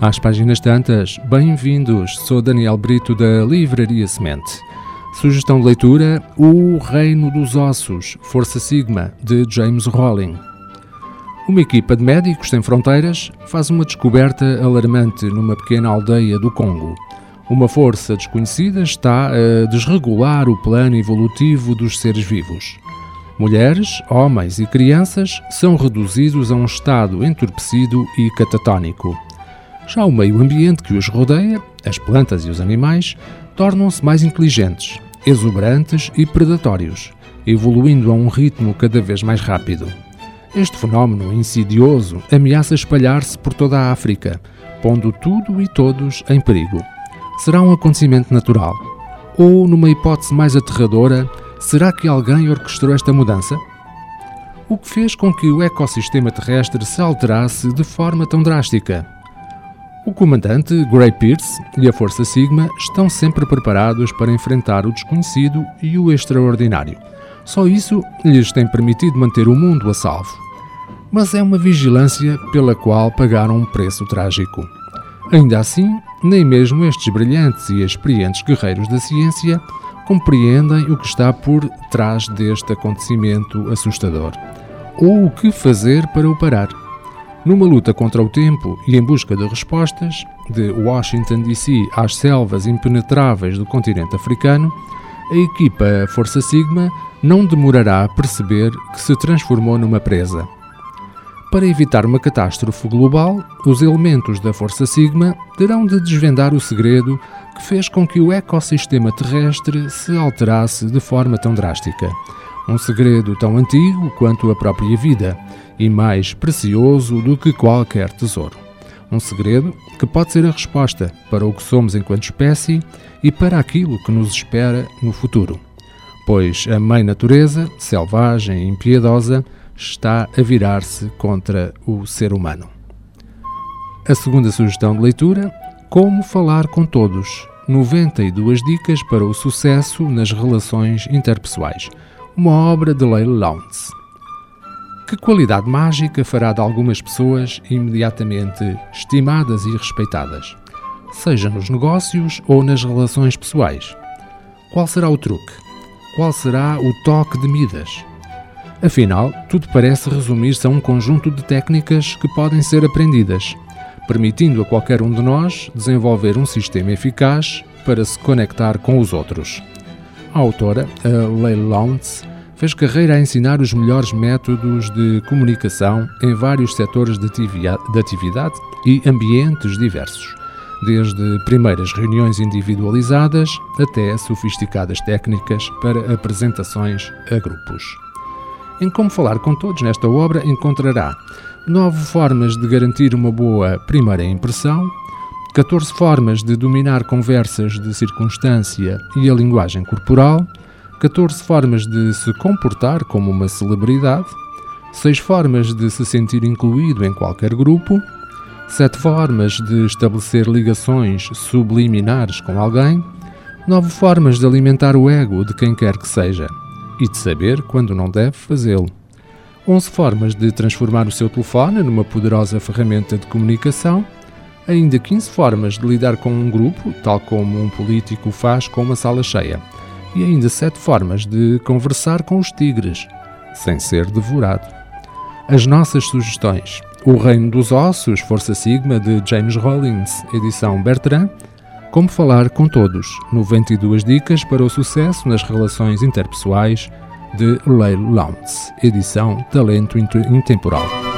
Às páginas tantas, bem-vindos, sou Daniel Brito da Livraria Semente. Sugestão de leitura: O Reino dos Ossos, Força Sigma, de James Rowling. Uma equipa de médicos sem fronteiras faz uma descoberta alarmante numa pequena aldeia do Congo. Uma força desconhecida está a desregular o plano evolutivo dos seres vivos. Mulheres, homens e crianças são reduzidos a um estado entorpecido e catatónico. Já o meio ambiente que os rodeia, as plantas e os animais, tornam-se mais inteligentes, exuberantes e predatórios, evoluindo a um ritmo cada vez mais rápido. Este fenómeno insidioso ameaça espalhar-se por toda a África, pondo tudo e todos em perigo. Será um acontecimento natural? Ou, numa hipótese mais aterradora, será que alguém orquestrou esta mudança? O que fez com que o ecossistema terrestre se alterasse de forma tão drástica? O comandante Gray Pierce e a Força Sigma estão sempre preparados para enfrentar o desconhecido e o extraordinário. Só isso lhes tem permitido manter o mundo a salvo. Mas é uma vigilância pela qual pagaram um preço trágico. Ainda assim, nem mesmo estes brilhantes e experientes guerreiros da ciência compreendem o que está por trás deste acontecimento assustador, ou o que fazer para o parar. Numa luta contra o tempo e em busca de respostas, de Washington DC às selvas impenetráveis do continente africano, a equipa Força Sigma não demorará a perceber que se transformou numa presa. Para evitar uma catástrofe global, os elementos da Força Sigma terão de desvendar o segredo que fez com que o ecossistema terrestre se alterasse de forma tão drástica. Um segredo tão antigo quanto a própria vida e mais precioso do que qualquer tesouro. Um segredo que pode ser a resposta para o que somos enquanto espécie e para aquilo que nos espera no futuro. Pois a Mãe Natureza, selvagem e impiedosa, está a virar-se contra o ser humano. A segunda sugestão de leitura: Como falar com todos. 92 dicas para o sucesso nas relações interpessoais. Uma obra de Leila Lowndes. Que qualidade mágica fará de algumas pessoas imediatamente estimadas e respeitadas, seja nos negócios ou nas relações pessoais? Qual será o truque? Qual será o toque de Midas? Afinal, tudo parece resumir-se a um conjunto de técnicas que podem ser aprendidas, permitindo a qualquer um de nós desenvolver um sistema eficaz para se conectar com os outros. A autora, Leila Lowndes, fez carreira a ensinar os melhores métodos de comunicação em vários setores de atividade e ambientes diversos, desde primeiras reuniões individualizadas até sofisticadas técnicas para apresentações a grupos. Em Como Falar com Todos, nesta obra, encontrará nove formas de garantir uma boa primeira impressão, 14 formas de dominar conversas de circunstância e a linguagem corporal, 14 formas de se comportar como uma celebridade, 6 formas de se sentir incluído em qualquer grupo, 7 formas de estabelecer ligações subliminares com alguém, 9 formas de alimentar o ego de quem quer que seja e de saber quando não deve fazê-lo. 11 formas de transformar o seu telefone numa poderosa ferramenta de comunicação, ainda 15 formas de lidar com um grupo, tal como um político faz com uma sala cheia, e ainda 7 formas de conversar com os tigres, sem ser devorado. As nossas sugestões: O Reino dos Ossos, Força Sigma, de James Rollins, edição Bertrand, como falar com todos. 92 dicas para o sucesso nas relações interpessoais de Leila Lowndes. Edição Talento Intemporal.